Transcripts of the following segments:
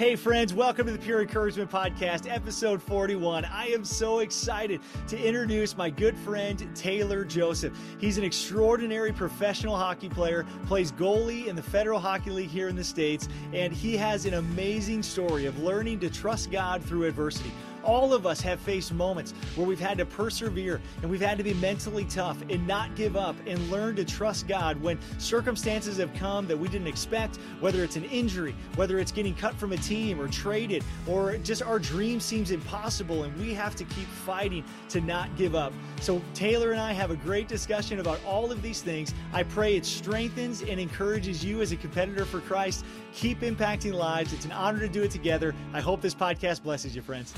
Hey, friends, welcome to the Pure Encouragement Podcast, episode 41. I am so excited to introduce my good friend, Talor Joseph. He's an extraordinary professional hockey player, plays goalie in the Federal Hockey League here in the States, and he has an amazing story of learning to trust God through adversity. All of us have faced moments where we've had to persevere and we've had to be mentally tough and not give up and learn to trust God when circumstances have come that we didn't expect, whether it's an injury, whether it's getting cut from a team or traded, or just our dream seems impossible and we have to keep fighting to not give up. So, Talor and I have a great discussion about all of these things. I pray it strengthens and encourages you as a competitor for Christ. Keep impacting lives. It's an honor to do it together. I hope this podcast blesses you, friends.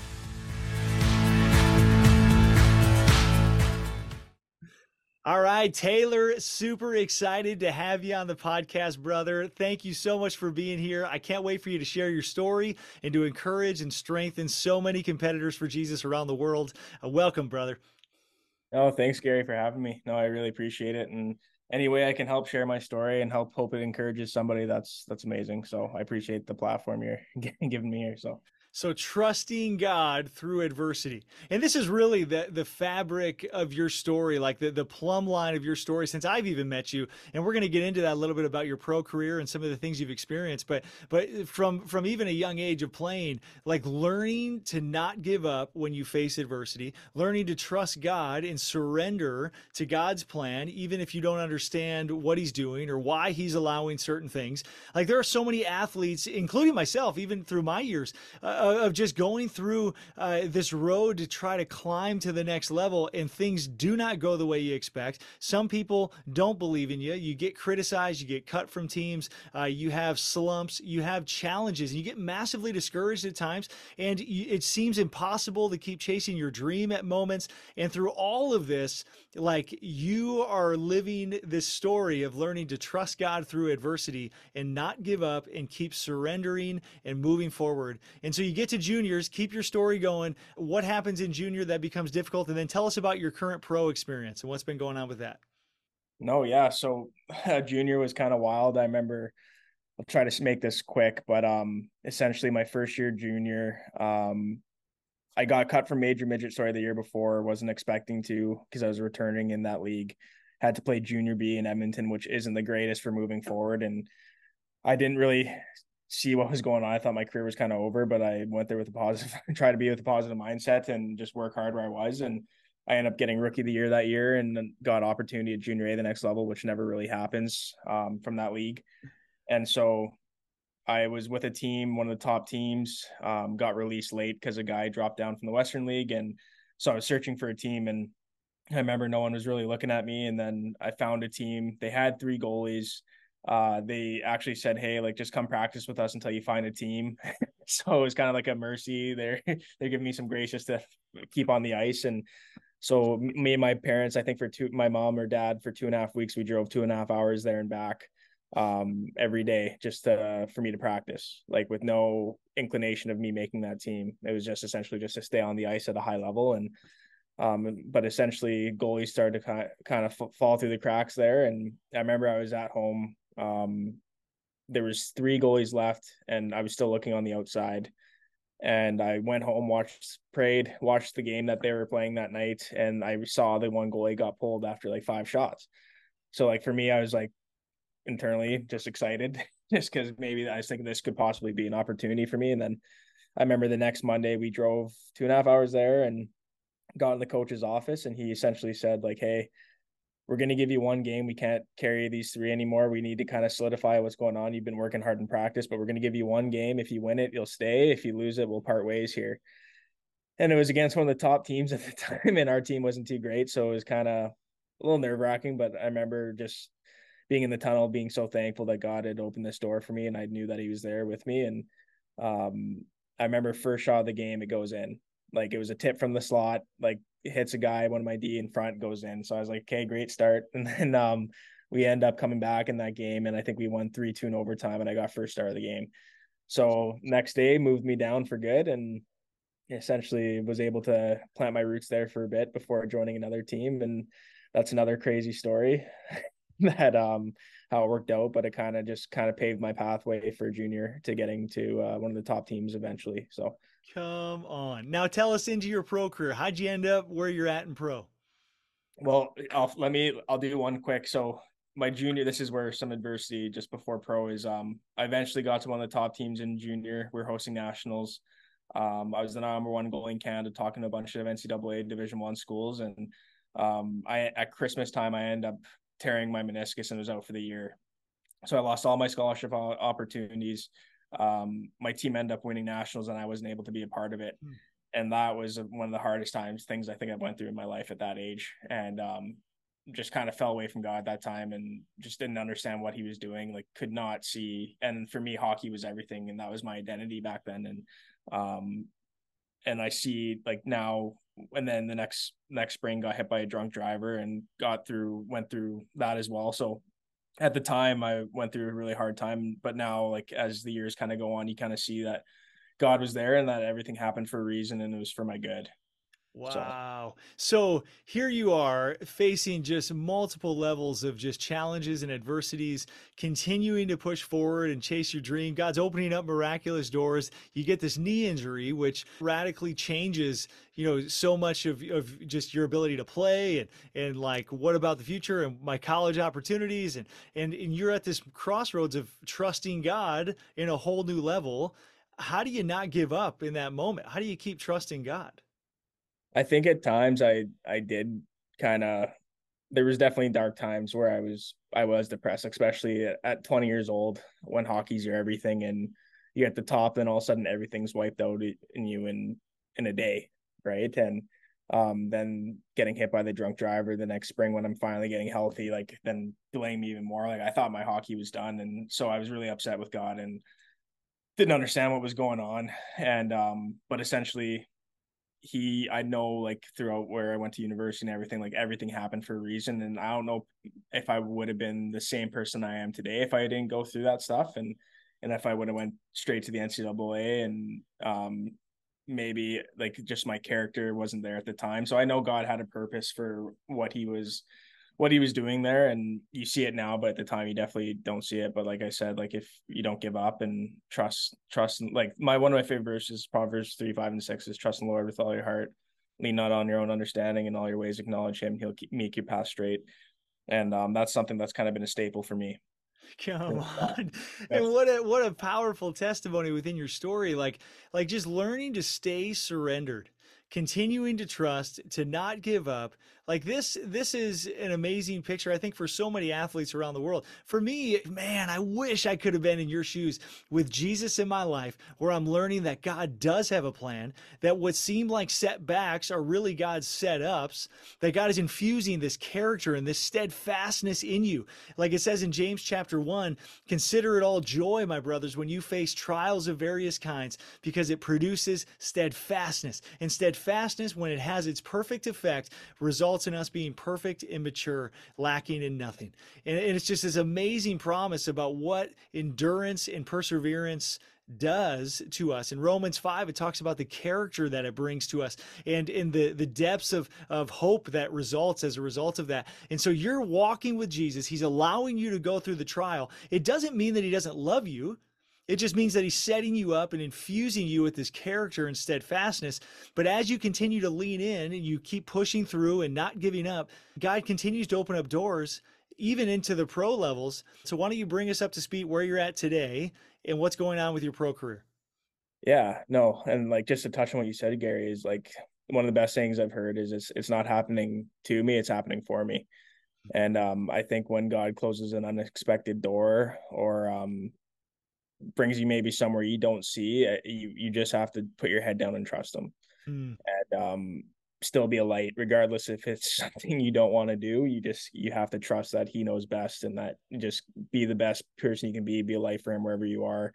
All right, Talor, super excited to have you on the podcast, brother. Thank you so much for being here. I can't wait for you to share your story and to encourage and strengthen so many competitors for Jesus around the world. Uh, welcome, brother. Oh, thanks, Gary, for having me. No, I really appreciate it. And any way I can help share my story and help hope it encourages somebody, that's that's amazing. So I appreciate the platform you're giving me here. So so trusting God through adversity. And this is really the, the fabric of your story, like the, the plumb line of your story since I've even met you. And we're going to get into that a little bit about your pro career and some of the things you've experienced. But but from from even a young age of playing, like learning to not give up when you face adversity, learning to trust God and surrender to God's plan, even if you don't understand what he's doing or why he's allowing certain things. Like there are so many athletes, including myself, even through my years. Uh, of just going through uh, this road to try to climb to the next level and things do not go the way you expect. Some people don't believe in you. You get criticized, you get cut from teams, uh, you have slumps, you have challenges, and you get massively discouraged at times. And it seems impossible to keep chasing your dream at moments. And through all of this, like you are living this story of learning to trust God through adversity and not give up and keep surrendering and moving forward. And so you get to juniors, keep your story going. What happens in junior that becomes difficult? And then tell us about your current pro experience and what's been going on with that. No, yeah. So junior was kind of wild. I remember I'll try to make this quick, but um essentially my first year junior, um I got cut from major midget sorry the year before, wasn't expecting to because I was returning in that league. Had to play junior B in Edmonton, which isn't the greatest for moving forward. And I didn't really see what was going on. I thought my career was kind of over, but I went there with a positive, try to be with a positive mindset and just work hard where I was. And I ended up getting rookie of the year that year and got opportunity at junior A, the next level, which never really happens um, from that league. And so I was with a team, one of the top teams, um, got released late because a guy dropped down from the Western League. And so I was searching for a team and I remember no one was really looking at me. And then I found a team. They had three goalies. Uh, they actually said, Hey, like just come practice with us until you find a team. so it was kind of like a mercy. They're they're giving me some grace just to keep on the ice. And so me and my parents, I think for two my mom or dad for two and a half weeks, we drove two and a half hours there and back um, every day just to, for me to practice, like with no inclination of me making that team. It was just essentially just to stay on the ice at a high level. And, um, but essentially goalies started to kind of, kind of fall through the cracks there. And I remember I was at home. Um, there was three goalies left and I was still looking on the outside. And I went home, watched, prayed, watched the game that they were playing that night. And I saw the one goalie got pulled after like five shots. So like for me, I was like, internally just excited just because maybe I was thinking this could possibly be an opportunity for me. And then I remember the next Monday we drove two and a half hours there and got in the coach's office and he essentially said like, Hey, we're going to give you one game. We can't carry these three anymore. We need to kind of solidify what's going on. You've been working hard in practice, but we're going to give you one game. If you win it, you'll stay. If you lose it, we'll part ways here. And it was against one of the top teams at the time, and our team wasn't too great. So it was kind of a little nerve wracking, but I remember just being in the tunnel, being so thankful that God had opened this door for me and I knew that he was there with me. And um, I remember first shot of the game, it goes in. Like it was a tip from the slot, like hits a guy, one of my D in front goes in. So I was like, okay, great start. And then um, we end up coming back in that game. And I think we won 3 2 in overtime and I got first star of the game. So next day moved me down for good and essentially was able to plant my roots there for a bit before joining another team. And that's another crazy story. that um how it worked out, but it kind of just kind of paved my pathway for junior to getting to uh, one of the top teams eventually. So come on. Now tell us into your pro career. How'd you end up where you're at in pro? Well, I'll let me I'll do one quick. So my junior, this is where some adversity just before pro is um I eventually got to one of the top teams in junior. We we're hosting nationals. Um, I was the number one goalie in Canada, talking to a bunch of NCAA Division One schools, and um, I at Christmas time I end up tearing my meniscus and was out for the year. So I lost all my scholarship opportunities. Um, my team ended up winning nationals, and I wasn't able to be a part of it. Mm. And that was one of the hardest times, things I think I went through in my life at that age. And um, just kind of fell away from God at that time and just didn't understand what he was doing, like could not see. And for me, hockey was everything. And that was my identity back then. And um, and I see like now and then the next next spring got hit by a drunk driver and got through went through that as well. So at the time I went through a really hard time, but now like as the years kind of go on, you kind of see that God was there and that everything happened for a reason and it was for my good. Wow. So. so. here you are facing just multiple levels of just challenges and adversities, continuing to push forward and chase your dream. God's opening up miraculous doors. You get this knee injury, which radically changes, you know, so much of, of just your ability to play and, and like, what about the future and my college opportunities? And, and, and you're at this crossroads of trusting God in a whole new level. How do you not give up in that moment? How do you keep trusting God? I think at times I I did kind of there was definitely dark times where I was I was depressed, especially at, at 20 years old when hockey's your everything and you're at the top, then all of a sudden everything's wiped out in you in in a day, right? And um, then getting hit by the drunk driver the next spring when I'm finally getting healthy, like then delaying me even more. Like I thought my hockey was done, and so I was really upset with God and didn't understand what was going on. And um, but essentially he I know like throughout where I went to university and everything, like everything happened for a reason. And I don't know if I would have been the same person I am today if I didn't go through that stuff and and if I would have went straight to the NCAA and um maybe like just my character wasn't there at the time. So I know God had a purpose for what he was what he was doing there and you see it now but at the time you definitely don't see it. But like i said like if you don't give up and trust trust like my one of my favorite verses proverbs 3 5 and 6 is trust in the lord with all your heart. Lean not on your own understanding. And all your ways acknowledge him. He'll keep, make your path straight. And um, that's something that's kind of been a staple for me. Come on. And what a what a powerful testimony within your story. Like like just learning to stay surrendered, continuing to trust, to not give up, like this this is an amazing picture i think for so many athletes around the world. For me man i wish i could have been in your shoes with jesus in my life where i'm learning that god does have a plan that what seem like setbacks are really god's setups that god is infusing this character and this steadfastness in you. Like it says in james chapter 1 consider it all joy my brothers when you face trials of various kinds because it produces steadfastness and steadfastness when it has its perfect effect results results in us being perfect immature, lacking in nothing. And, and it's just this amazing promise about what endurance and perseverance does to us. In Romans 5, it talks about the character that it brings to us and in the, the depths of, of hope that results as a result of that. And so you're walking with Jesus. He's allowing you to go through the trial. It doesn't mean that he doesn't love you. It just means that he's setting you up and infusing you with this character and steadfastness. But as you continue to lean in and you keep pushing through and not giving up, God continues to open up doors even into the pro levels. So why don't you bring us up to speed where you're at today and what's going on with your pro career? Yeah, no, and like just to touch on what you said, Gary, is like one of the best things I've heard is it's it's not happening to me, it's happening for me. And um, I think when God closes an unexpected door or um, brings you maybe somewhere you don't see, uh, you you just have to put your head down and trust them, mm. and um, still be a light, regardless if it's something you don't want to do. You just you have to trust that he knows best, and that just be the best person you can be. Be a light for him wherever you are,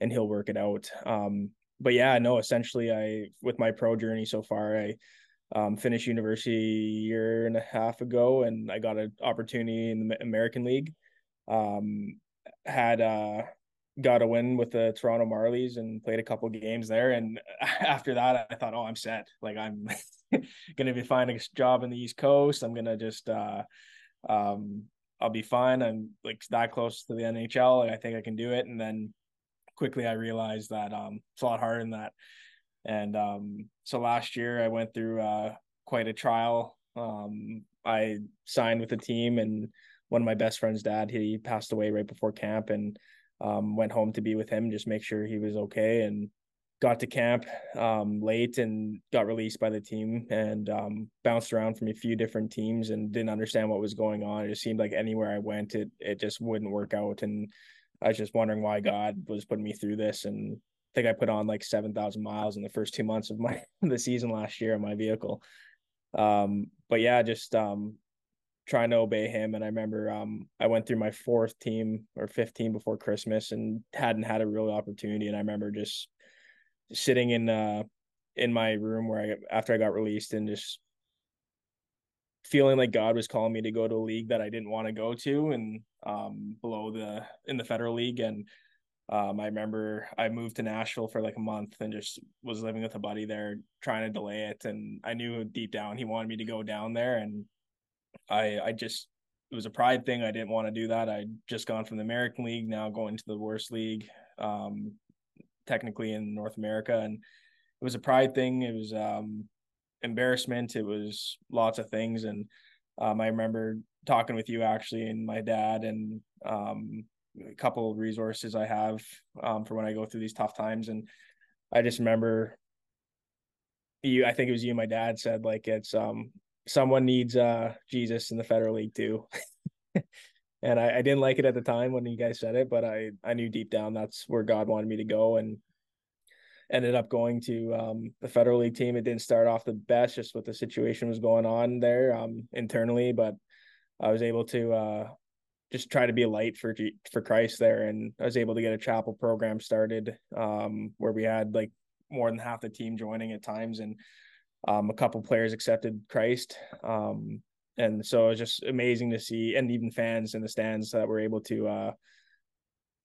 and he'll work it out. Um, but yeah, no, essentially, I with my pro journey so far, I um, finished university a year and a half ago, and I got an opportunity in the American League. Um, had uh got a win with the Toronto Marlies and played a couple games there. And after that, I thought, oh, I'm set. Like I'm gonna be finding a job in the East Coast. I'm gonna just uh, um, I'll be fine. I'm like that close to the NHL. Like, I think I can do it. And then quickly I realized that um it's a lot harder than that. And um so last year I went through uh quite a trial. Um I signed with the team and one of my best friend's dad, he passed away right before camp and um went home to be with him, just make sure he was okay and got to camp um, late and got released by the team and um, bounced around from a few different teams and didn't understand what was going on. It just seemed like anywhere I went, it it just wouldn't work out. And I was just wondering why God was putting me through this. And I think I put on like seven thousand miles in the first two months of my the season last year on my vehicle. Um, but yeah, just um, trying to obey him. And I remember um, I went through my fourth team or fifth team before Christmas and hadn't had a real opportunity. And I remember just sitting in uh in my room where I after I got released and just feeling like God was calling me to go to a league that I didn't want to go to and um below the in the federal league and um I remember I moved to Nashville for like a month and just was living with a buddy there trying to delay it and I knew deep down he wanted me to go down there and I I just it was a pride thing I didn't want to do that I'd just gone from the American League now going to the worst league um technically in North America, and it was a pride thing. It was um, embarrassment. It was lots of things, and um, I remember talking with you actually, and my dad, and um, a couple of resources I have um, for when I go through these tough times, and I just remember you. I think it was you. My dad said like it's um someone needs uh Jesus in the Federal League too. and I, I didn't like it at the time when you guys said it, but I I knew deep down that's where God wanted me to go, and ended up going to um, the federal league team. It didn't start off the best, just what the situation was going on there um, internally, but I was able to uh, just try to be a light for for Christ there, and I was able to get a chapel program started um, where we had like more than half the team joining at times, and um, a couple players accepted Christ. Um, and so it was just amazing to see, and even fans in the stands that were able to uh,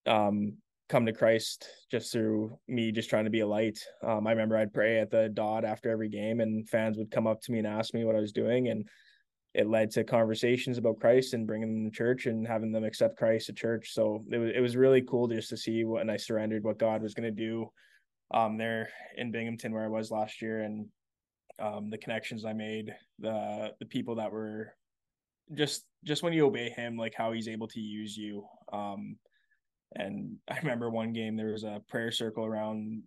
um, come to Christ just through me just trying to be a light. Um, I remember I'd pray at the dot after every game, and fans would come up to me and ask me what I was doing, and it led to conversations about Christ and bringing them to church and having them accept Christ at church. So it was it was really cool just to see what and I surrendered what God was going to do um, there in Binghamton where I was last year, and um, the connections I made, the the people that were just just when you obey Him, like how He's able to use you. Um, and I remember one game there was a prayer circle around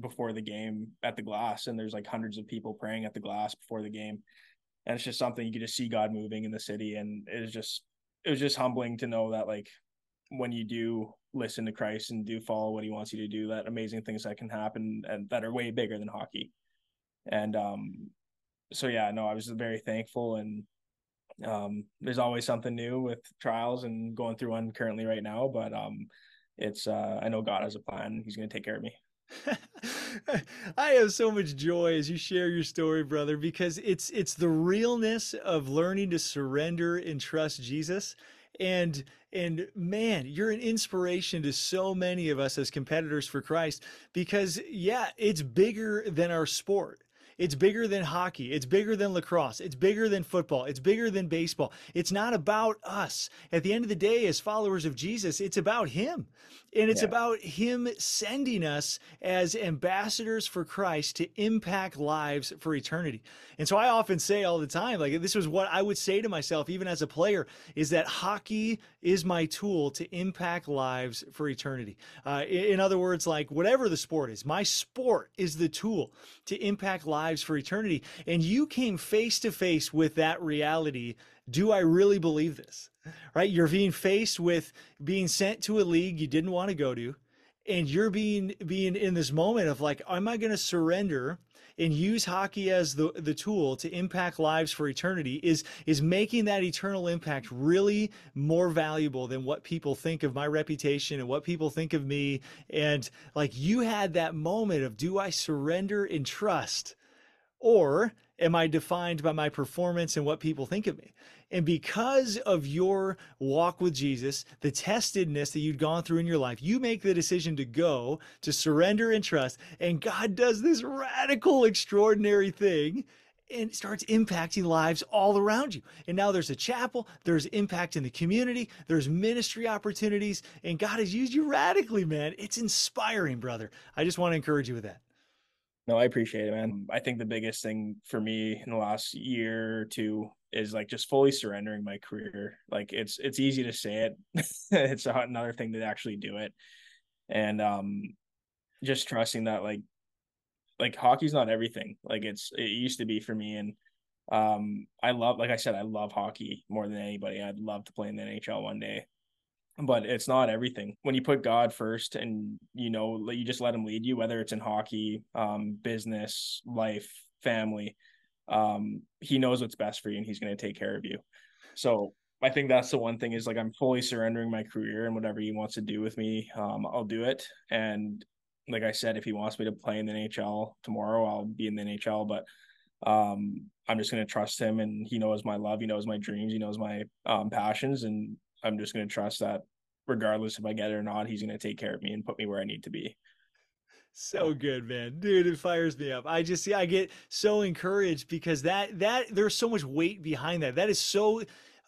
before the game at the glass, and there's like hundreds of people praying at the glass before the game. And it's just something you could just see God moving in the city. And it was just it was just humbling to know that like when you do listen to Christ and do follow what he wants you to do, that amazing things that can happen and that are way bigger than hockey. And um, so yeah, no, I was very thankful, and um, there's always something new with trials and going through one currently right now. But um, it's uh, I know God has a plan; He's going to take care of me. I have so much joy as you share your story, brother, because it's it's the realness of learning to surrender and trust Jesus. And and man, you're an inspiration to so many of us as competitors for Christ because yeah, it's bigger than our sport. It's bigger than hockey. It's bigger than lacrosse. It's bigger than football. It's bigger than baseball. It's not about us. At the end of the day, as followers of Jesus, it's about Him. And it's yeah. about Him sending us as ambassadors for Christ to impact lives for eternity. And so I often say all the time, like, this was what I would say to myself, even as a player, is that hockey is my tool to impact lives for eternity. Uh, in other words, like, whatever the sport is, my sport is the tool to impact lives lives for eternity. And you came face to face with that reality. Do I really believe this? Right? You're being faced with being sent to a league you didn't want to go to. And you're being being in this moment of like, am I going to surrender and use hockey as the the tool to impact lives for eternity is is making that eternal impact really more valuable than what people think of my reputation and what people think of me and like you had that moment of do I surrender and trust or am I defined by my performance and what people think of me? And because of your walk with Jesus, the testedness that you'd gone through in your life, you make the decision to go, to surrender and trust. And God does this radical, extraordinary thing. and starts impacting lives all around you. And now there's a chapel, there's impact in the community, there's ministry opportunities, and God has used you radically, man. It's inspiring, brother. I just want to encourage you with that. No, I appreciate it, man. I think the biggest thing for me in the last year or two is like just fully surrendering my career. Like it's it's easy to say it. it's another thing to actually do it. And um just trusting that like like hockey's not everything. Like it's it used to be for me and um I love like I said I love hockey more than anybody. I'd love to play in the NHL one day. But it's not everything. When you put God first and you know you just let him lead you whether it's in hockey, um business, life, family, um he knows what's best for you and he's going to take care of you. So I think that's the one thing is like I'm fully surrendering my career and whatever he wants to do with me, um, I'll do it. And like I said, if he wants me to play in the NHL tomorrow, I'll be in the NHL. But um, I'm just going to trust him, and he knows my love, he knows my dreams, he knows my um, passions, and I'm just going to trust that regardless if I get it or not, he's going to take care of me and put me where I need to be. So good, man. Dude, it fires me up. I just see I get so encouraged because that that there's so much weight behind that. That is so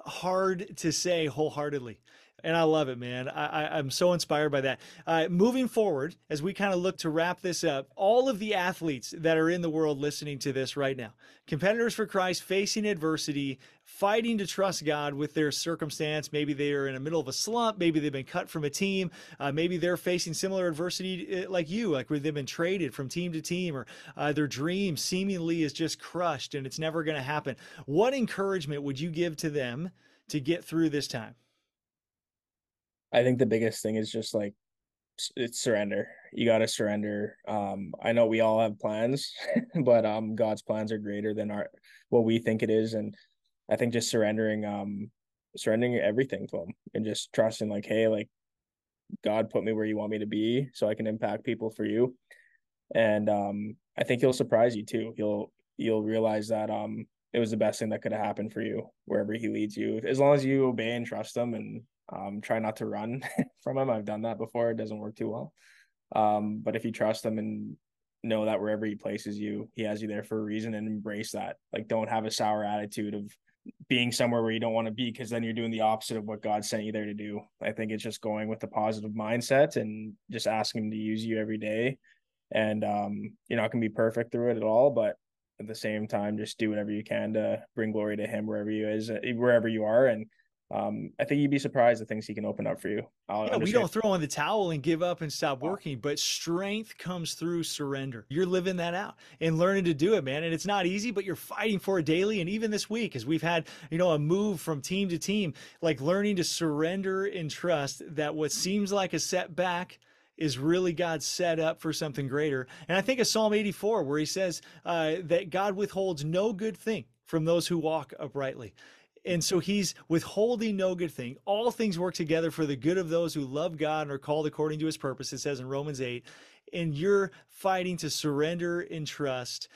hard to say wholeheartedly and I love it, man. I, am so inspired by that. Uh, moving forward, as we kind of look to wrap this up, all of the athletes that are in the world listening to this right now, competitors for Christ facing adversity, fighting to trust God with their circumstance. Maybe they are in the middle of a slump. Maybe they've been cut from a team. Uh, maybe they're facing similar adversity uh, like you, like where they've been traded from team to team, or uh, their dream seemingly is just crushed and it's never going to happen. What encouragement would you give to them to get through this time? I think the biggest thing is just like it's surrender. You got to surrender. Um, I know we all have plans, but um, God's plans are greater than our what we think it is, and I think just surrendering, um, surrendering everything to Him and just trusting, like, hey, like God put me where you want me to be, so I can impact people for you, and um, I think He'll surprise you too. He'll you'll realize that um, it was the best thing that could have happened for you wherever He leads you, as long as you obey and trust Him and um, try not to run from him. I've done that before. It doesn't work too well. Um, but if you trust him and know that wherever he places you, he has you there for a reason and embrace that. Like don't have a sour attitude of being somewhere where you don't want to be because then you're doing the opposite of what God sent you there to do. I think it's just going with the positive mindset and just asking him to use you every day. And um, you're not gonna be perfect through it at all, but at the same time, just do whatever you can to bring glory to him wherever you is wherever you are and um, I think you'd be surprised the things he can open up for you. I'll yeah, we don't throw in the towel and give up and stop working, but strength comes through surrender. You're living that out and learning to do it, man. And it's not easy, but you're fighting for it daily. And even this week, as we've had, you know, a move from team to team, like learning to surrender and trust that what seems like a setback is really God set up for something greater. And I think of Psalm 84, where he says uh, that God withholds no good thing from those who walk uprightly. And so he's withholding no good thing. All things work together for the good of those who love God and are called according to his purpose, it says in Romans 8. And you're fighting to surrender and trust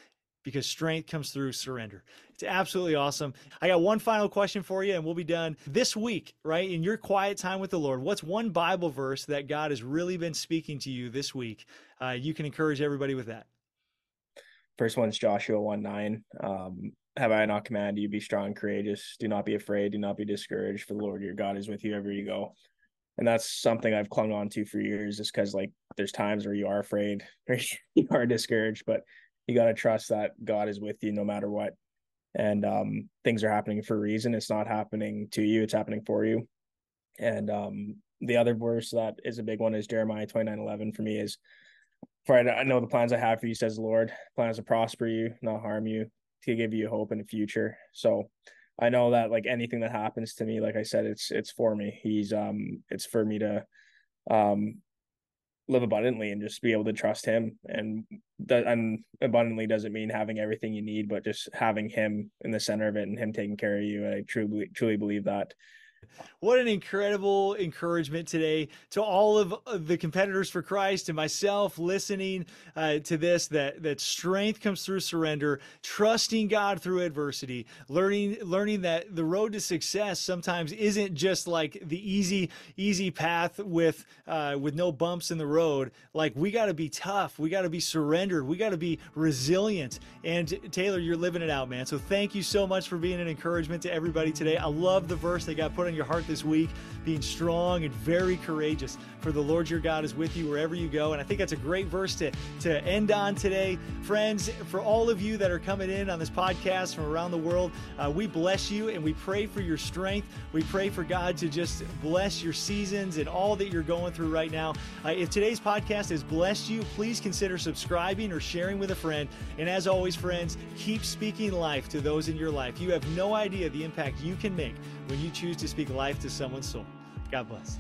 because strength comes through surrender. It's absolutely awesome. I got one final question for you and we'll be done. This week, right, in your quiet time with the Lord, what's one Bible verse that God has really been speaking to you this week? Uh, you can encourage everybody with that. First one's Joshua 1 9. Um, have I not commanded you be strong courageous? Do not be afraid. Do not be discouraged. For the Lord your God is with you wherever you go. And that's something I've clung on to for years, just because like there's times where you are afraid or you are discouraged, but you got to trust that God is with you no matter what. And um, things are happening for a reason. It's not happening to you; it's happening for you. And um, the other verse that is a big one is Jeremiah twenty nine eleven for me is for I know the plans I have for you, says the Lord, plans to prosper you, not harm you, to give you hope in the future. So I know that like anything that happens to me, like I said, it's it's for me. He's um it's for me to um live abundantly and just be able to trust him and that and abundantly doesn't mean having everything you need but just having him in the center of it and him taking care of you and i truly truly believe that What an incredible encouragement today to all of the competitors for Christ and myself listening uh, to this that that strength comes through surrender, trusting God through adversity, learning learning that the road to success sometimes isn't just like the easy easy path with uh, with no bumps in the road. Like we got to be tough, we got to be surrendered, we got to be resilient. And Talor, you're living it out, man. So thank you so much for being an encouragement to everybody today. I love the verse that got put on your heart this week, being strong and very courageous. For the Lord your God is with you wherever you go. And I think that's a great verse to, to end on today. Friends, for all of you that are coming in on this podcast from around the world, uh, we bless you and we pray for your strength. We pray for God to just bless your seasons and all that you're going through right now. Uh, if today's podcast has blessed you, please consider subscribing or sharing with a friend. And as always, friends, keep speaking life to those in your life. You have no idea the impact you can make when you choose to speak life to someone's soul. God bless.